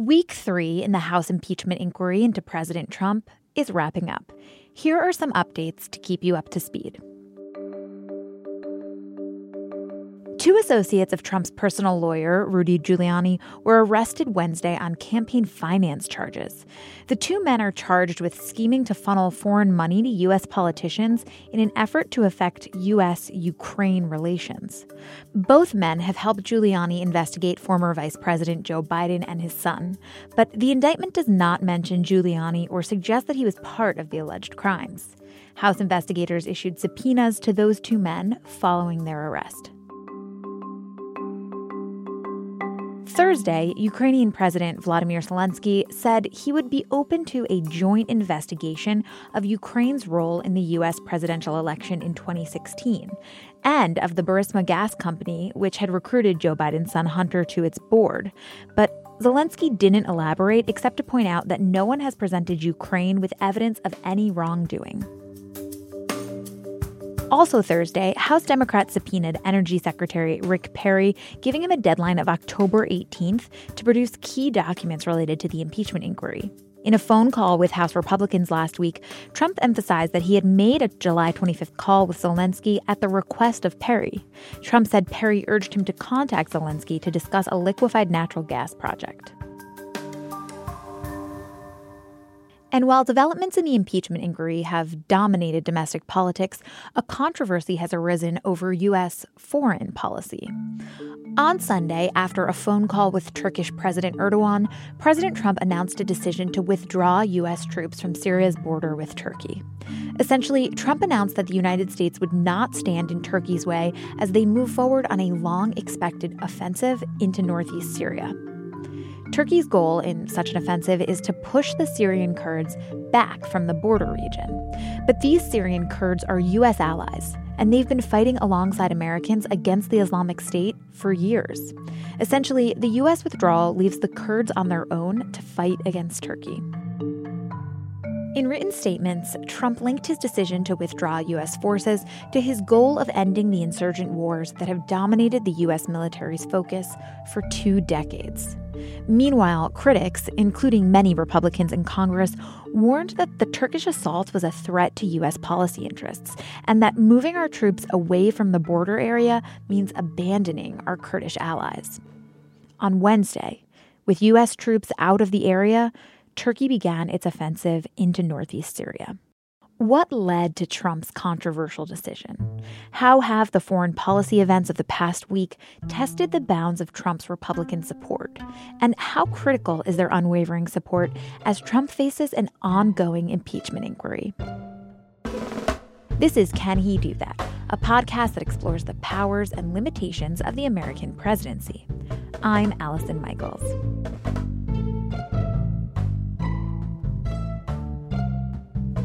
Week three in the House impeachment inquiry into President Trump is wrapping up. Here are some updates to keep you up to speed. Two associates of Trump's personal lawyer, Rudy Giuliani, were arrested Wednesday on campaign finance charges. The two men are charged with scheming to funnel foreign money to U.S. politicians in an effort to affect U.S. Ukraine relations. Both men have helped Giuliani investigate former Vice President Joe Biden and his son, but the indictment does not mention Giuliani or suggest that he was part of the alleged crimes. House investigators issued subpoenas to those two men following their arrest. Thursday, Ukrainian President Vladimir Zelensky said he would be open to a joint investigation of Ukraine's role in the U.S. presidential election in 2016 and of the Burisma Gas Company, which had recruited Joe Biden's son Hunter to its board. But Zelensky didn't elaborate except to point out that no one has presented Ukraine with evidence of any wrongdoing. Also Thursday, House Democrats subpoenaed Energy Secretary Rick Perry, giving him a deadline of October 18th to produce key documents related to the impeachment inquiry. In a phone call with House Republicans last week, Trump emphasized that he had made a July 25th call with Zelensky at the request of Perry. Trump said Perry urged him to contact Zelensky to discuss a liquefied natural gas project. And while developments in the impeachment inquiry have dominated domestic politics, a controversy has arisen over U.S. foreign policy. On Sunday, after a phone call with Turkish President Erdogan, President Trump announced a decision to withdraw U.S. troops from Syria's border with Turkey. Essentially, Trump announced that the United States would not stand in Turkey's way as they move forward on a long expected offensive into northeast Syria. Turkey's goal in such an offensive is to push the Syrian Kurds back from the border region. But these Syrian Kurds are U.S. allies, and they've been fighting alongside Americans against the Islamic State for years. Essentially, the U.S. withdrawal leaves the Kurds on their own to fight against Turkey. In written statements, Trump linked his decision to withdraw U.S. forces to his goal of ending the insurgent wars that have dominated the U.S. military's focus for two decades. Meanwhile, critics, including many Republicans in Congress, warned that the Turkish assault was a threat to U.S. policy interests and that moving our troops away from the border area means abandoning our Kurdish allies. On Wednesday, with U.S. troops out of the area, Turkey began its offensive into northeast Syria. What led to Trump's controversial decision? How have the foreign policy events of the past week tested the bounds of Trump's Republican support? And how critical is their unwavering support as Trump faces an ongoing impeachment inquiry? This is Can He Do That? A podcast that explores the powers and limitations of the American presidency. I'm Allison Michaels.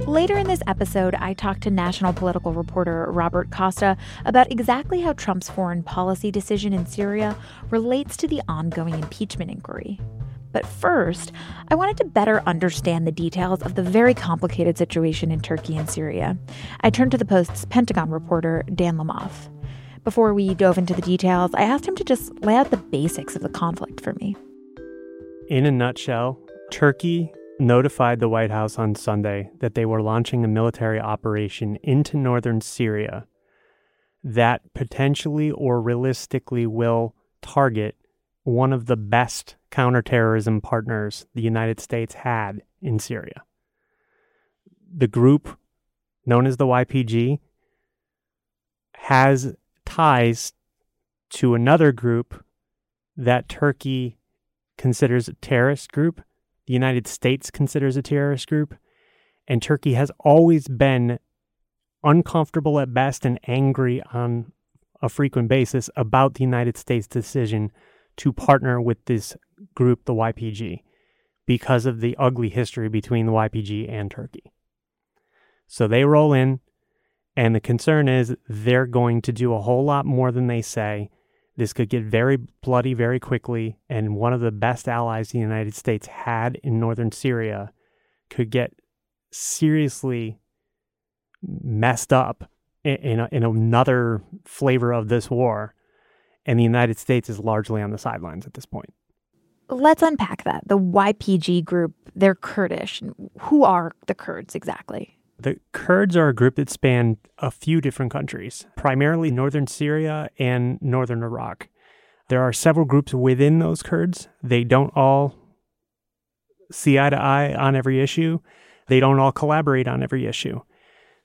Later in this episode, I talked to national political reporter Robert Costa about exactly how Trump's foreign policy decision in Syria relates to the ongoing impeachment inquiry. But first, I wanted to better understand the details of the very complicated situation in Turkey and Syria. I turned to the Post's Pentagon reporter, Dan Lamothe. Before we dove into the details, I asked him to just lay out the basics of the conflict for me. In a nutshell, Turkey notified the White House on Sunday that they were launching a military operation into northern Syria that potentially or realistically will target one of the best counterterrorism partners the United States had in Syria. The group known as the YPG has ties to another group that Turkey considers a terrorist group the United States considers a terrorist group, and Turkey has always been uncomfortable at best and angry on a frequent basis about the United States' decision to partner with this group, the YPG, because of the ugly history between the YPG and Turkey. So they roll in, and the concern is they're going to do a whole lot more than they say. This could get very bloody very quickly, and one of the best allies the United States had in northern Syria could get seriously messed up in, in, a, in another flavor of this war. And the United States is largely on the sidelines at this point. Let's unpack that. The YPG group, they're Kurdish. Who are the Kurds exactly? The Kurds are a group that span a few different countries, primarily northern Syria and northern Iraq. There are several groups within those Kurds. They don't all see eye to eye on every issue, they don't all collaborate on every issue.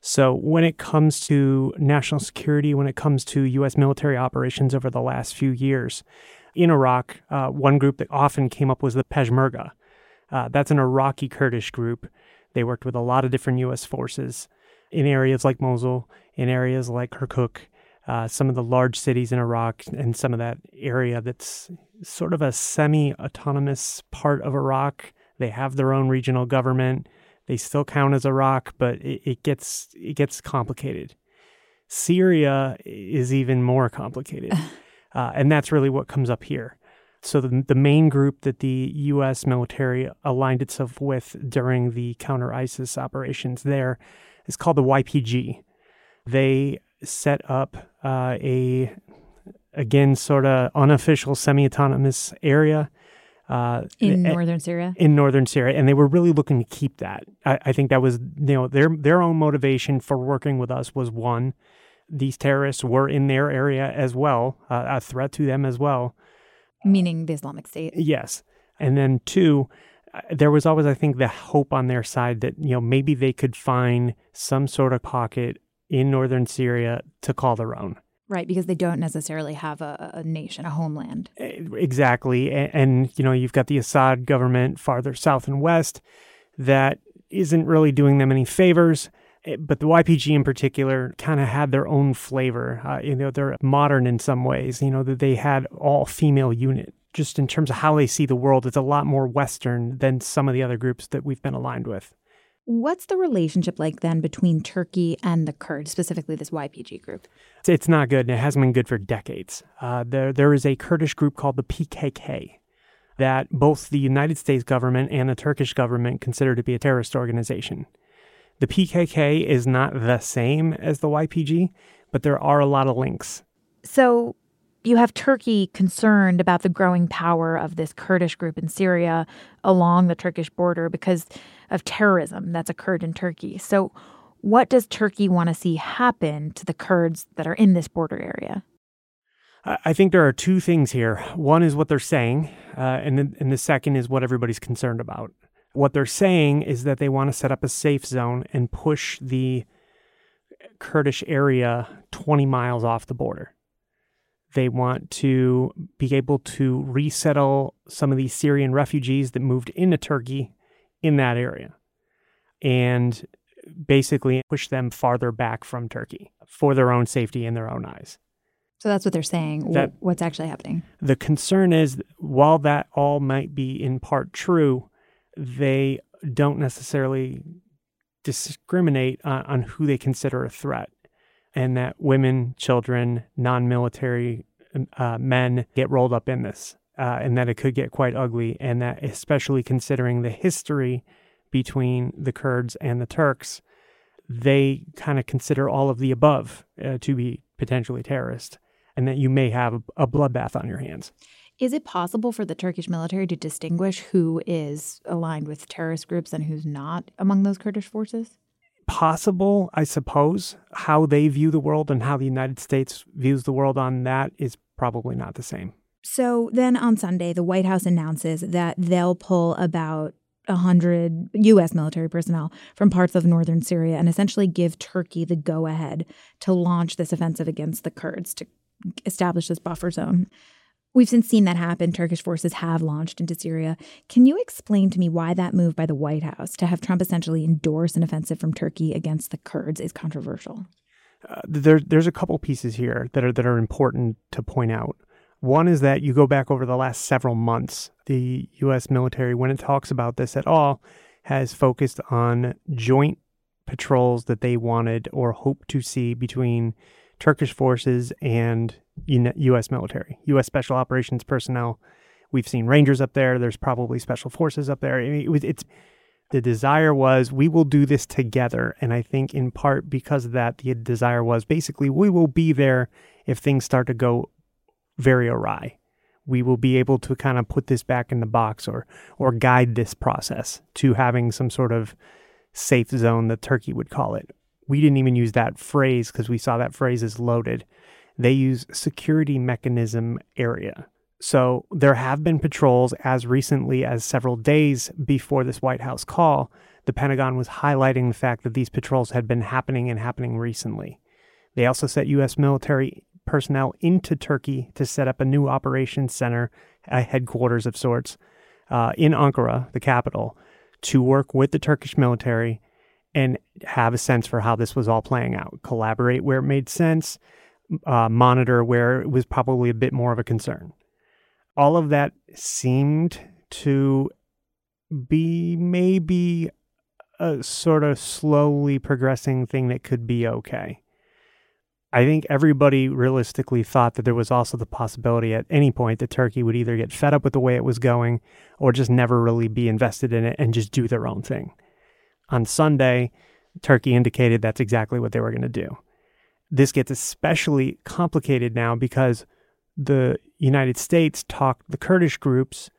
So, when it comes to national security, when it comes to U.S. military operations over the last few years, in Iraq, uh, one group that often came up was the Peshmerga. Uh, that's an Iraqi Kurdish group. They worked with a lot of different U.S. forces in areas like Mosul, in areas like Kirkuk, uh, some of the large cities in Iraq, and some of that area that's sort of a semi autonomous part of Iraq. They have their own regional government. They still count as Iraq, but it, it gets it gets complicated. Syria is even more complicated, uh, and that's really what comes up here. So the, the main group that the U.S. military aligned itself with during the counter ISIS operations there is called the YPG. They set up uh, a again sort of unofficial semi-autonomous area uh, in northern Syria. In northern Syria, and they were really looking to keep that. I, I, think that was you know their their own motivation for working with us was one, these terrorists were in their area as well, uh, a threat to them as well. Meaning the Islamic State. Yes, and then two, uh, there was always I think the hope on their side that you know maybe they could find some sort of pocket in northern Syria to call their own. Right, because they don't necessarily have a, a nation, a homeland. Exactly. And, and, you know, you've got the Assad government farther south and west that isn't really doing them any favors. Eh, but the YPG in particular kind of had their own flavor. Uh, you know, they're modern in some ways, you know, that they had all female unit. Just in terms of how they see the world, it's a lot more Western than some of the other groups that we've been aligned with. What's the relationship like then between Turkey and the Kurds, specifically this YPG group? It's not good, and it hasn't been good for decades. Uh, there, there is a Kurdish group called the PKK that both the United States government and the Turkish government consider to be a terrorist organization. The PKK is not the same as the YPG, but there are a lot of links. So, you have Turkey concerned about the growing power of this Kurdish group in Syria along the Turkish border because of terrorism that's occurred in Turkey. So, what does Turkey want to see happen to the Kurds that are in this border area? I think there are two things here. One is what they're saying, uh, and, then, and the second is what everybody's concerned about. What they're saying is that they want to set up a safe zone and push the Kurdish area 20 miles off the border. They want to be able to resettle some of these Syrian refugees that moved into Turkey in that area and basically push them farther back from Turkey for their own safety in their own eyes. So that's what they're saying. That, What's actually happening? The concern is while that all might be in part true, they don't necessarily discriminate on, on who they consider a threat and that women, children, non military uh, men get rolled up in this, uh, and that it could get quite ugly, and that especially considering the history between the Kurds and the Turks, they kind of consider all of the above uh, to be potentially terrorist, and that you may have a bloodbath on your hands. Is it possible for the Turkish military to distinguish who is aligned with terrorist groups and who's not among those Kurdish forces? possible, I suppose. How they view the world and how the United States views the world on that is probably not the same. So then on Sunday, the White House announces that they'll pull about 100 U.S. military personnel from parts of northern Syria and essentially give Turkey the go ahead to launch this offensive against the Kurds to establish this buffer zone. We've since seen that happen. Turkish forces have launched into Syria. Can you explain to me why that move by the White House to have Trump essentially endorse an offensive from Turkey against the Kurds is controversial? Uh, there, there's a couple pieces here that are that are important to point out. One is that you go back over the last several months, the U.S. military, when it talks about this at all, has focused on joint patrols that they wanted or hoped to see between Turkish forces and U.S. military, U.S. special operations personnel. We've seen Rangers up there. There's probably special forces up there. I mean, it was, it's the desire was we will do this together, and I think in part because of that, the desire was basically we will be there if things start to go very awry. We will be able to kind of put this back in the box or or guide this process to having some sort of safe zone that Turkey would call it. We didn't even use that phrase because we saw that phrase is loaded. They use security mechanism area. So there have been patrols as recently as several days before this White House call. The Pentagon was highlighting the fact that these patrols had been happening and happening recently. They also sent U.S. military personnel into Turkey to set up a new operations center, a headquarters of sorts, uh, in Ankara, the capital, to work with the Turkish military and have a sense for how this was all playing out, collaborate where it made sense, uh, monitor where it was probably a bit more of a concern. All of that seemed to be maybe a sort of slowly progressing thing that could be okay. I think everybody realistically thought that there was also the possibility at any point that Turkey would either get fed up with the way it was going or just never really be invested in it and just do their own thing. On Sunday, Turkey indicated that's exactly what they were going to do. This gets especially complicated now because the United States talked the Kurdish groups,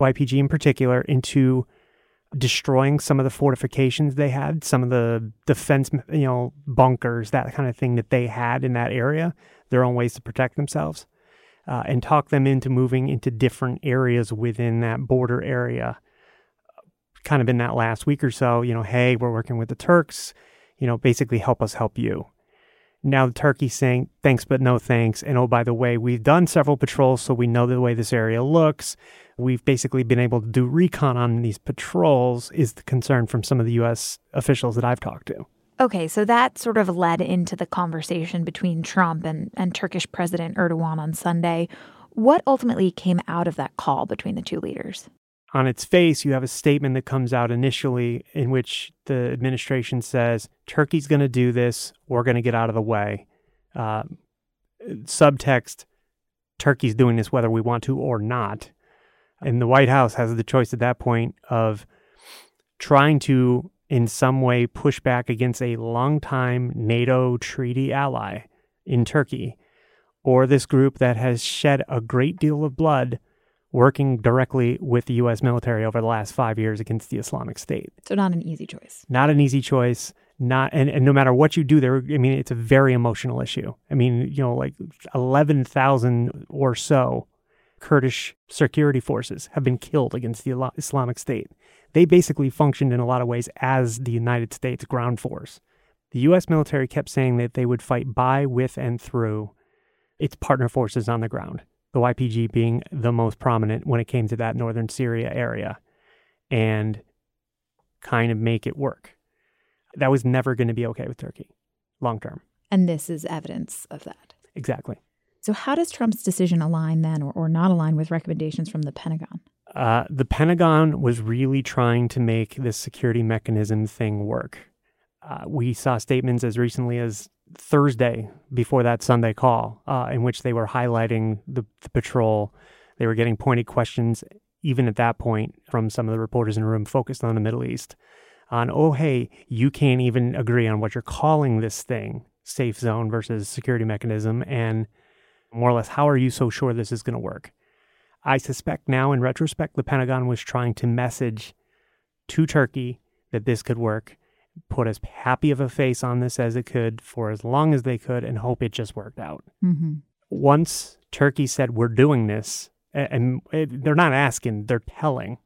YPG in particular, into destroying some of the fortifications they had, some of the defense, you know, bunkers, that kind of thing that they had in that area, their own ways to protect themselves, uh, and talk them into moving into different areas within that border area. Kind of in that last week or so, you know, hey, we're working with the Turks, you know, basically help us help you. Now the Turkey's saying thanks, but no thanks. And oh, by the way, we've done several patrols, so we know the way this area looks we've basically been able to do recon on these patrols is the concern from some of the U.S. officials that I've talked to. Okay, so that sort of led into the conversation between Trump and, and Turkish President Erdogan on Sunday. What ultimately came out of that call between the two leaders? On its face, you have a statement that comes out initially in which the administration says Turkey's going to do this, we're going to get out of the way. Uh, subtext Turkey's doing this whether we want to or not. And the White House has the choice at that point of trying to, in some way, push back against a longtime NATO treaty ally in Turkey, or this group that has shed a great deal of blood working directly with the U.S. military over the last five years against the Islamic State. So, not an easy choice. Not an easy choice. Not and, and no matter what you do there, I mean, it's a very emotional issue. I mean, you know, like eleven thousand or so Kurdish security forces have been killed against the Islamic State. They basically functioned in a lot of ways as the United States ground force. The U.S. military kept saying that they would fight by, with, and through its partner forces on the ground, the YPG being the most prominent when it came to that northern Syria area, and kind of make it work. That was never going to be okay with Turkey long term. And this is evidence of that. Exactly. So, how does Trump's decision align then or, or not align with recommendations from the Pentagon? Uh, the Pentagon was really trying to make this security mechanism thing work. Uh, we saw statements as recently as Thursday before that Sunday call, uh, in which they were highlighting the, the patrol. They were getting pointed questions, even at that point, from some of the reporters in the room focused on the Middle East on, oh, hey, you can't even agree on what you're calling this thing, safe zone versus security mechanism. And more or less, how are you so sure this is going to work? I suspect now, in retrospect, the Pentagon was trying to message to Turkey that this could work, put as happy of a face on this as it could for as long as they could, and hope it just worked out. Mm-hmm. Once Turkey said, We're doing this, and they're not asking, they're telling,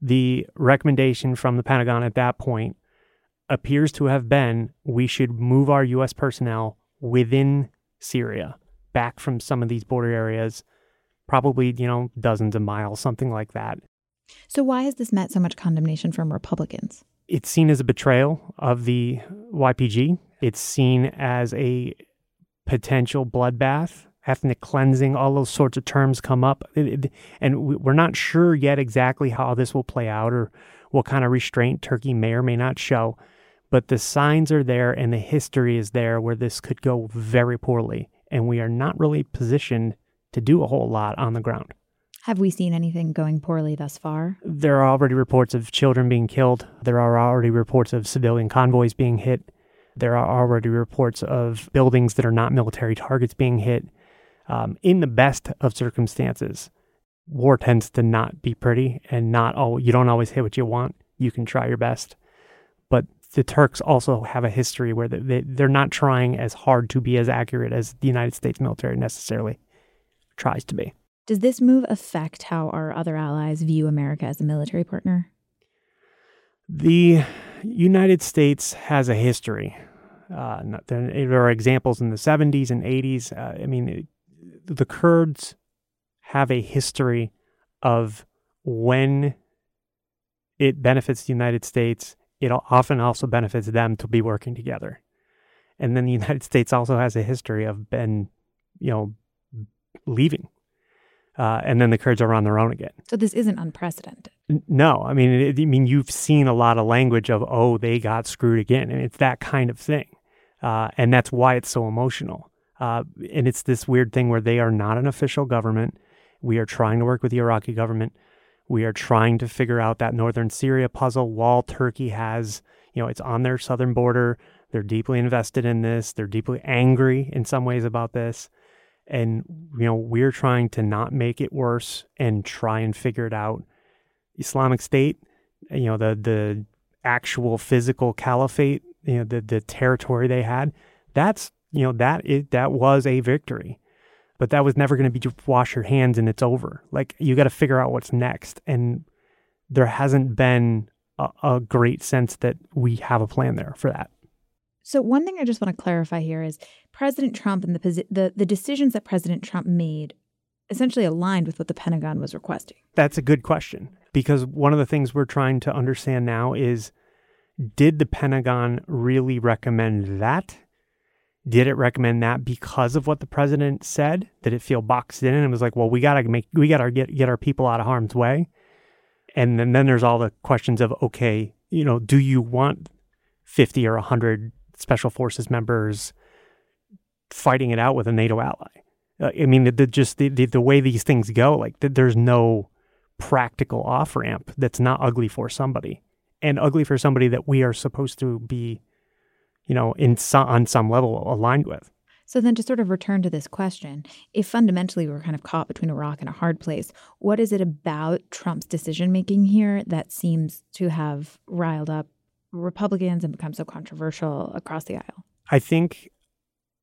the recommendation from the Pentagon at that point appears to have been we should move our U.S. personnel within Syria back from some of these border areas, probably, you know, dozens of miles, something like that. So, why has this met so much condemnation from Republicans? It's seen as a betrayal of the YPG. It's seen as a potential bloodbath ethnic cleansing, all those sorts of terms come up. It, it, and we're not sure yet exactly how this will play out or what kind of restraint Turkey may or may not show. But the signs are there and the history is there where this could go very poorly. And we are not really positioned to do a whole lot on the ground. Have we seen anything going poorly thus far? There are already reports of children being killed. There are already reports of civilian convoys being hit. There are already reports of buildings that are not military targets being hit. Um, in the best of circumstances, war tends to not be pretty and not all you don't always hit what you want. You can try your best. But the Turks also have a history where they, they're not trying as hard to be as accurate as the United States military necessarily tries to be. Does this move affect how our other allies view America as a military partner? The United States has a history. Uh, there are examples in the 70s and 80s. Uh, I mean, it, the Kurds have a history of when it benefits the United States, it often also benefits them to be working together. And then the United States also has a history of been, you know, leaving uh, and then the Kurds are on their own again. So this isn't unprecedented. No, I mean, it, I mean, you've seen a lot of language of "oh, they got screwed again," and it's that kind of thing, uh, and that's why it's so emotional. Uh, and it's this weird thing where they are not an official government. We are trying to work with the Iraqi government. We are trying to figure out that northern Syria puzzle. While Turkey has, you know, it's on their southern border. They're deeply invested in this. They're deeply angry in some ways about this and you know we're trying to not make it worse and try and figure it out. Islamic state you know the the actual physical caliphate you know the the territory they had that's you know that it that was a victory. But that was never going to be just wash your hands and it's over. Like you got to figure out what's next. And there hasn't been a, a great sense that we have a plan there for that so one thing I just want to clarify here is President Trump and the the the decisions that President Trump made essentially aligned with what the Pentagon was requesting. That's a good question because one of the things we're trying to understand now is did the Pentagon really recommend that? Did it recommend that because of what the president said? Did it feel boxed in and it was like, well, we gotta make we gotta get get our people out of harm's way? And then, then there's all the questions of okay, you know, do you want 50 or 100 special forces members fighting it out with a NATO ally. Uh, I mean, the, the just the, the, the way these things go, like the, there's no practical off ramp that's not ugly for somebody, and ugly for somebody that we are supposed to be, you know, in some on some level aligned with. So then, to sort of return to this question, if fundamentally we're kind of caught between a rock and a hard place, what is it about Trump's decision making here that seems to have riled up Republicans and become so controversial across the aisle? I think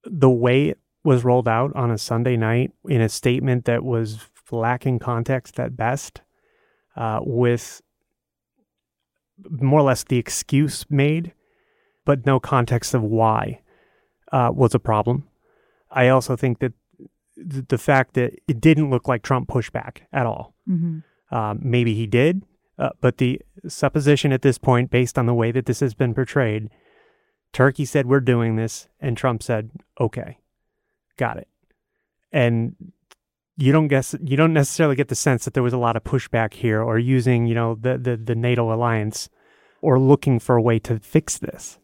the way it was rolled out on a Sunday night in a statement that was lacking context at best, uh, with more or less the excuse made, but no context of why, uh, was a problem. I also think that th- the fact that it didn't look like Trump pushed back at all. Mm-hmm. Um, maybe he did, uh, but the supposition at this point, based on the way that this has been portrayed, Turkey said, We're doing this. And Trump said, Okay, got it. And you don't guess you don't necessarily get the sense that there was a lot of pushback here or using you know the the, the NATO alliance or looking for a way to fix this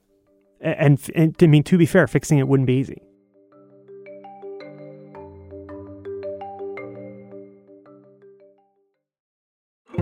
and, and, and I mean to be fair fixing it wouldn't be easy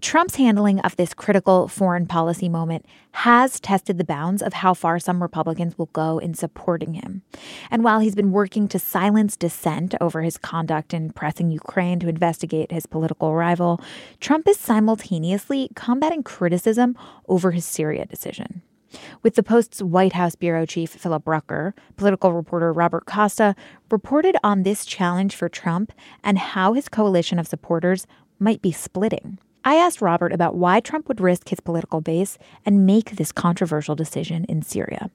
Trump's handling of this critical foreign policy moment has tested the bounds of how far some Republicans will go in supporting him. And while he's been working to silence dissent over his conduct in pressing Ukraine to investigate his political rival, Trump is simultaneously combating criticism over his Syria decision. with the Post's White House bureau chief, Philip Rucker, political reporter Robert Costa reported on this challenge for Trump and how his coalition of supporters might be splitting. I asked Robert about why Trump would risk his political base and make this controversial decision in Syria.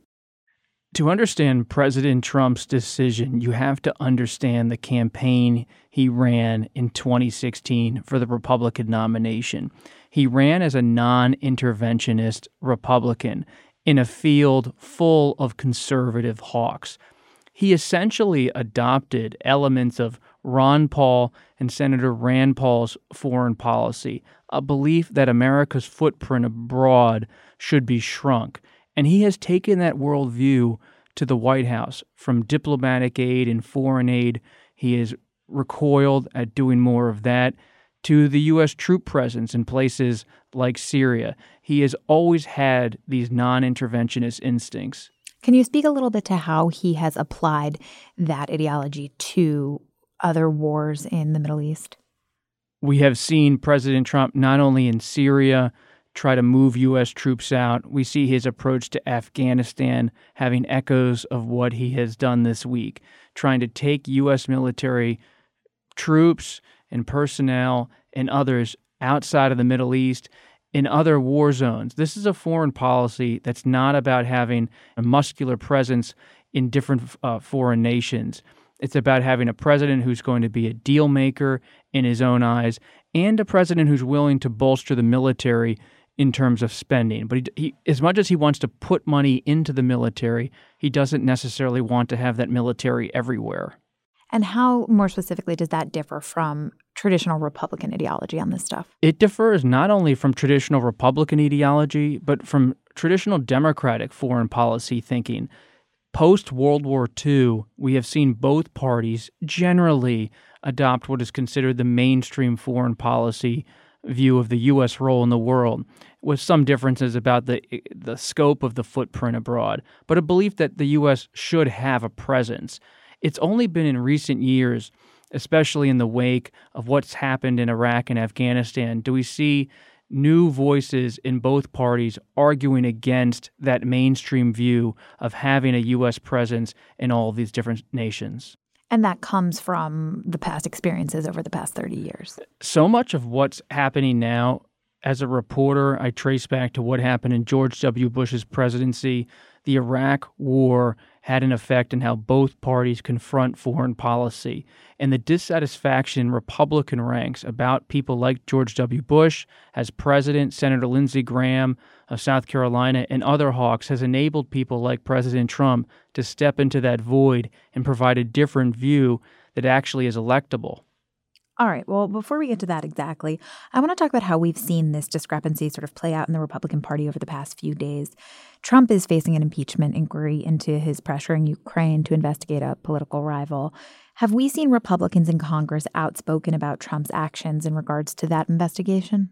To understand President Trump's decision, you have to understand the campaign he ran in 2016 for the Republican nomination. He ran as a non interventionist Republican in a field full of conservative hawks. He essentially adopted elements of Ron Paul and Senator Rand Paul's foreign policy, a belief that America's footprint abroad should be shrunk. And he has taken that worldview to the White House from diplomatic aid and foreign aid. He has recoiled at doing more of that to the U.S. troop presence in places like Syria. He has always had these non interventionist instincts. Can you speak a little bit to how he has applied that ideology to other wars in the Middle East? We have seen President Trump not only in Syria try to move U.S. troops out, we see his approach to Afghanistan having echoes of what he has done this week, trying to take U.S. military troops and personnel and others outside of the Middle East in other war zones. This is a foreign policy that's not about having a muscular presence in different uh, foreign nations. It's about having a president who's going to be a deal maker in his own eyes and a president who's willing to bolster the military in terms of spending. But he, he, as much as he wants to put money into the military, he doesn't necessarily want to have that military everywhere. And how, more specifically, does that differ from traditional Republican ideology on this stuff? It differs not only from traditional Republican ideology, but from traditional Democratic foreign policy thinking. Post World War II, we have seen both parties generally adopt what is considered the mainstream foreign policy view of the U.S. role in the world, with some differences about the the scope of the footprint abroad, but a belief that the U.S. should have a presence. It's only been in recent years, especially in the wake of what's happened in Iraq and Afghanistan, do we see new voices in both parties arguing against that mainstream view of having a U.S. presence in all these different nations. And that comes from the past experiences over the past 30 years. So much of what's happening now, as a reporter, I trace back to what happened in George W. Bush's presidency. The Iraq War had an effect in how both parties confront foreign policy. And the dissatisfaction in Republican ranks about people like George W. Bush as president, Senator Lindsey Graham of South Carolina, and other hawks has enabled people like President Trump to step into that void and provide a different view that actually is electable. All right. Well, before we get to that exactly, I want to talk about how we've seen this discrepancy sort of play out in the Republican Party over the past few days. Trump is facing an impeachment inquiry into his pressuring Ukraine to investigate a political rival. Have we seen Republicans in Congress outspoken about Trump's actions in regards to that investigation?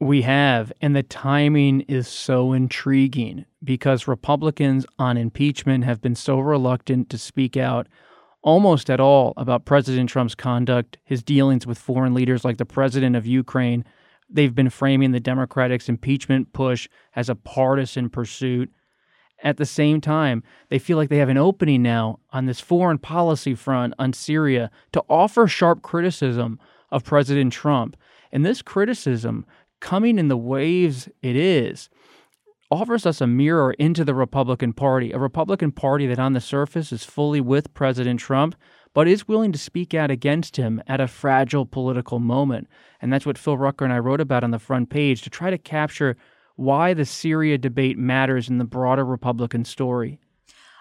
We have, and the timing is so intriguing because Republicans on impeachment have been so reluctant to speak out almost at all about President Trump's conduct, his dealings with foreign leaders like the president of Ukraine. They've been framing the Democrats' impeachment push as a partisan pursuit. At the same time, they feel like they have an opening now on this foreign policy front on Syria to offer sharp criticism of President Trump. And this criticism, coming in the waves it is, offers us a mirror into the Republican Party, a Republican Party that on the surface is fully with President Trump, but is willing to speak out against him at a fragile political moment. And that's what Phil Rucker and I wrote about on the front page to try to capture why the Syria debate matters in the broader Republican story.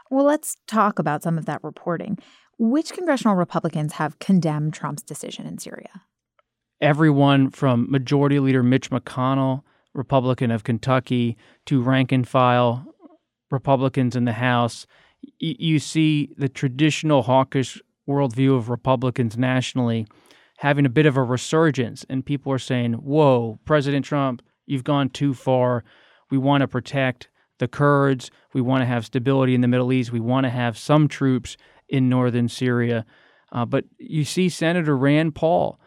Well, let's talk about some of that reporting. Which congressional Republicans have condemned Trump's decision in Syria? Everyone from Majority Leader Mitch McConnell Republican of Kentucky to rank and file Republicans in the House, y- you see the traditional hawkish worldview of Republicans nationally having a bit of a resurgence. And people are saying, whoa, President Trump, you've gone too far. We want to protect the Kurds. We want to have stability in the Middle East. We want to have some troops in northern Syria. Uh, but you see Senator Rand Paul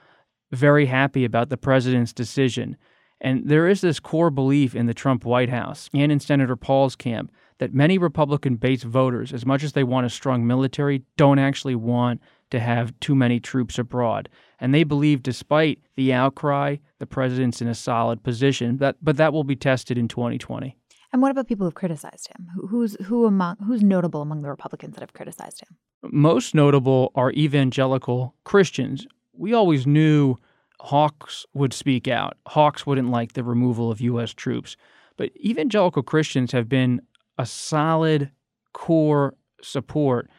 very happy about the president's decision. And there is this core belief in the Trump White House and in Senator Paul's camp that many Republican based voters, as much as they want a strong military, don't actually want to have too many troops abroad. And they believe, despite the outcry, the president's in a solid position. That, but that will be tested in 2020. And what about people who've criticized him? Who's who among who's notable among the Republicans that have criticized him? Most notable are evangelical Christians. We always knew hawks would speak out. Hawks wouldn't like the removal of U.S. troops. But evangelical Christians have been a solid core support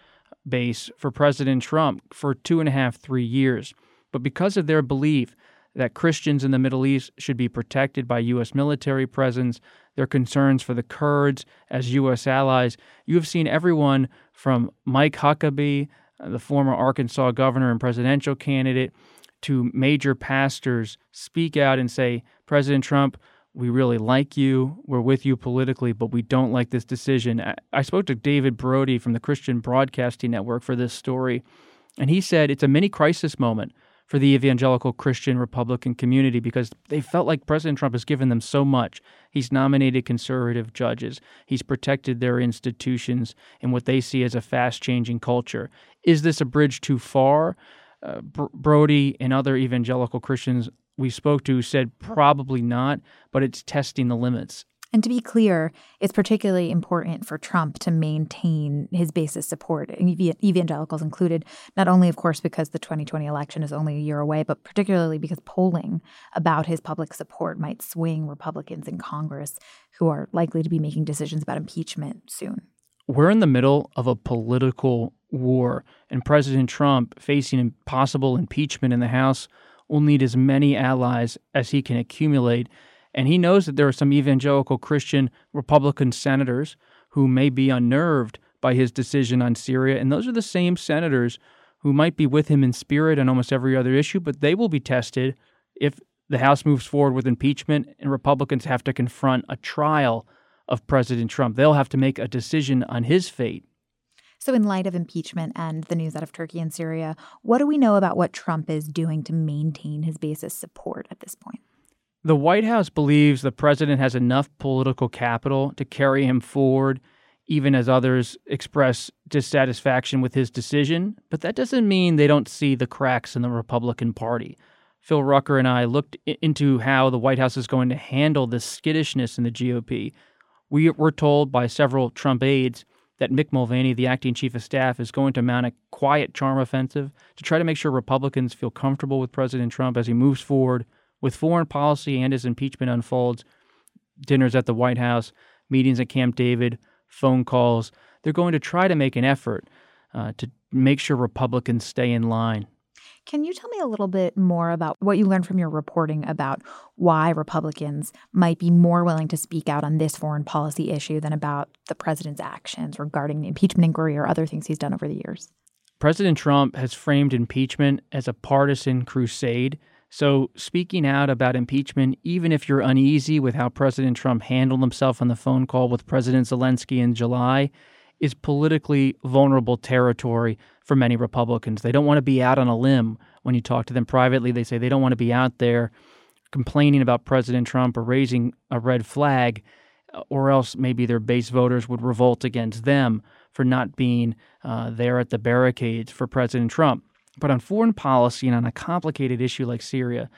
base for President Trump for two and a half, three years. But because of their belief that Christians in the Middle East should be protected by U.S. military presence, their concerns for the Kurds as U.S. allies, you have seen everyone from Mike Huckabee, uh, the former Arkansas governor and presidential candidate, to major pastors speak out and say, President Trump, we really like you. We're with you politically, but we don't like this decision. I spoke to David Brody from the Christian Broadcasting Network for this story, and he said it's a mini crisis moment for the evangelical Christian Republican community because they felt like President Trump has given them so much. He's nominated conservative judges, he's protected their institutions in what they see as a fast changing culture. Is this a bridge too far? Uh, Brody and other evangelical Christians we spoke to said probably not, but it's testing the limits. And to be clear, it's particularly important for Trump to maintain his basis support, evangelicals included, not only, of course, because the 2020 election is only a year away, but particularly because polling about his public support might swing Republicans in Congress who are likely to be making decisions about impeachment soon. We're in the middle of a political war, and President Trump, facing possible impeachment in the House, will need as many allies as he can accumulate. And he knows that there are some evangelical Christian Republican senators who may be unnerved by his decision on Syria. And those are the same senators who might be with him in spirit on almost every other issue, but they will be tested if the House moves forward with impeachment and Republicans have to confront a trial of President Trump. They'll have to make a decision on his fate. So, in light of impeachment and the news out of Turkey and Syria, what do we know about what Trump is doing to maintain his base's support at this point? The White House believes the president has enough political capital to carry him forward, even as others express dissatisfaction with his decision. But that doesn't mean they don't see the cracks in the Republican Party. Phil Rucker and I looked into how the White House is going to handle this skittishness in the GOP. We were told by several Trump aides that Mick Mulvaney, the acting chief of staff, is going to mount a quiet charm offensive to try to make sure Republicans feel comfortable with President Trump as he moves forward with foreign policy and his impeachment unfolds. Dinners at the White House, meetings at Camp David, phone calls. They're going to try to make an effort uh, to make sure Republicans stay in line. Can you tell me a little bit more about what you learned from your reporting about why Republicans might be more willing to speak out on this foreign policy issue than about the president's actions regarding the impeachment inquiry or other things he's done over the years? President Trump has framed impeachment as a partisan crusade. So, speaking out about impeachment, even if you're uneasy with how President Trump handled himself on the phone call with President Zelensky in July, is politically vulnerable territory for many Republicans. They don't want to be out on a limb. When you talk to them privately, they say they don't want to be out there complaining about President Trump or raising a red flag, uh, or else maybe their base voters would revolt against them for not being uh, there at the barricades for President Trump. But on foreign policy and on a complicated issue like Syria,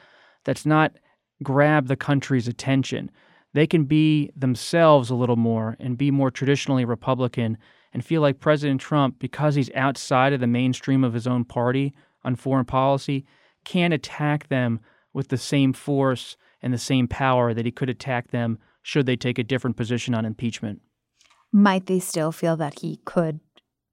that's not grab the country's attention they can be themselves a little more and be more traditionally Republican and feel like President Trump, because he's outside of the mainstream of his own party on foreign policy, can't attack them with the same force and the same power that he could attack them should they take a different position on impeachment. Might they still feel that he could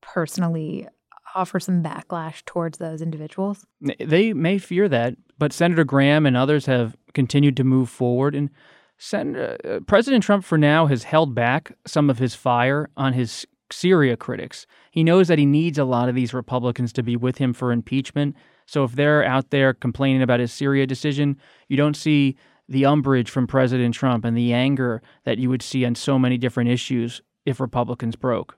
personally offer some backlash towards those individuals? They may fear that, but Senator Graham and others have continued to move forward. And Senator, uh, President Trump, for now, has held back some of his fire on his Syria critics. He knows that he needs a lot of these Republicans to be with him for impeachment. So if they're out there complaining about his Syria decision, you don't see the umbrage from President Trump and the anger that you would see on so many different issues if Republicans broke.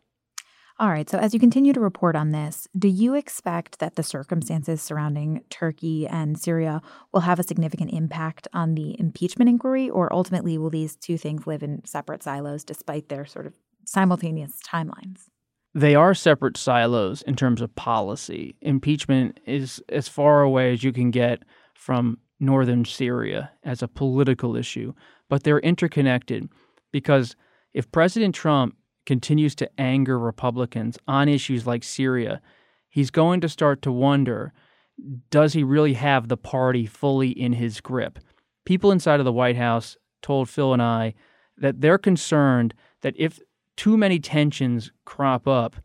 All right, so as you continue to report on this, do you expect that the circumstances surrounding Turkey and Syria will have a significant impact on the impeachment inquiry, or ultimately will these two things live in separate silos despite their sort of simultaneous timelines? They are separate silos in terms of policy. Impeachment is as far away as you can get from northern Syria as a political issue, but they're interconnected because if President Trump continues to anger Republicans on issues like Syria, he's going to start to wonder does he really have the party fully in his grip? People inside of the White House told Phil and I that they're concerned that if too many tensions crop up,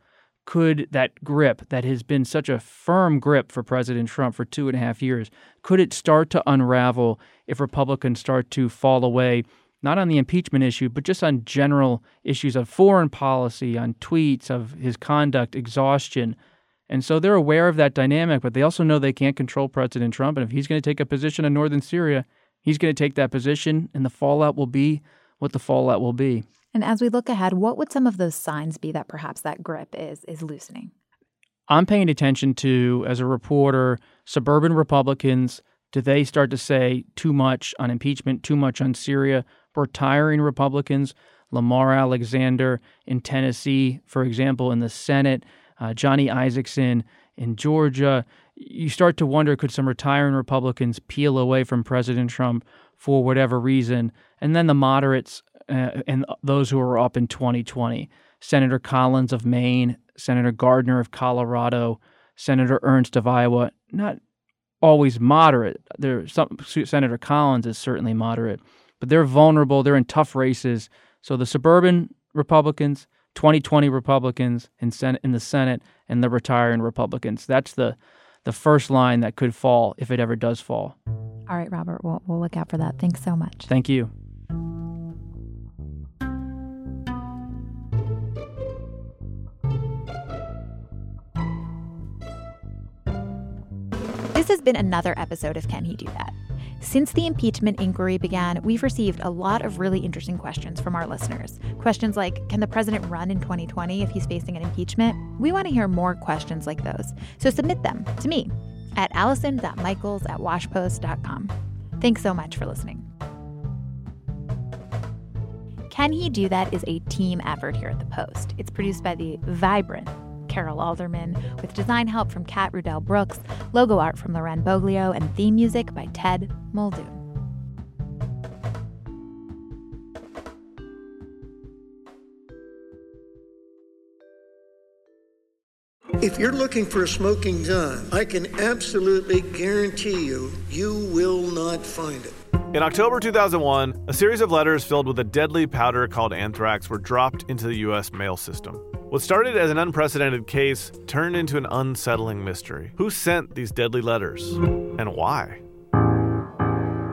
could that grip that has been such a firm grip for President Trump for two and a half years, could it start to unravel if Republicans start to fall away not on the impeachment issue, but just on general issues of foreign policy, on tweets, of his conduct, exhaustion. And so they're aware of that dynamic, but they also know they can't control President Trump. And if he's going to take a position in northern Syria, he's going to take that position, and the fallout will be what the fallout will be. And as we look ahead, what would some of those signs be that perhaps that grip is is loosening? I'm paying attention to, as a reporter, suburban Republicans. Do they start to say too much on impeachment, too much on Syria? retiring Republicans, Lamar Alexander in Tennessee, for example, in the Senate, uh, Johnny Isakson in Georgia. You start to wonder could some retiring Republicans peel away from President Trump for whatever reason? And then the moderates uh, and those who are up in 2020 Senator Collins of Maine, Senator Gardner of Colorado, Senator Ernst of Iowa, not always moderate. There, some, Senator Collins is certainly moderate, but they're vulnerable. They're in tough races. So the suburban Republicans, 2020 Republicans in, Senate, in the Senate, and the retiring Republicans. That's the the first line that could fall if it ever does fall. All right, Robert. We'll, we'll look out for that. Thanks so much. Thank you. This has been another episode of Can He Do That? Since the impeachment inquiry began, we've received a lot of really interesting questions from our listeners. Questions like Can the president run in 2020 if he's facing an impeachment? We want to hear more questions like those, so submit them to me at allison.michaels at washpost.com. Thanks so much for listening. Can He Do That is a team effort here at The Post. It's produced by the vibrant Carol Alderman, with design help from Kat Rudell Brooks, logo art from Loren Boglio, and theme music by Ted Muldoon. If you're looking for a smoking gun, I can absolutely guarantee you, you will not find it. In October 2001, a series of letters filled with a deadly powder called anthrax were dropped into the U.S. mail system. What started as an unprecedented case turned into an unsettling mystery. Who sent these deadly letters? And why?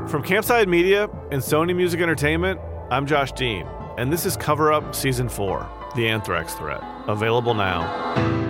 From Campside Media and Sony Music Entertainment, I'm Josh Dean, and this is Cover Up Season 4 The Anthrax Threat. Available now.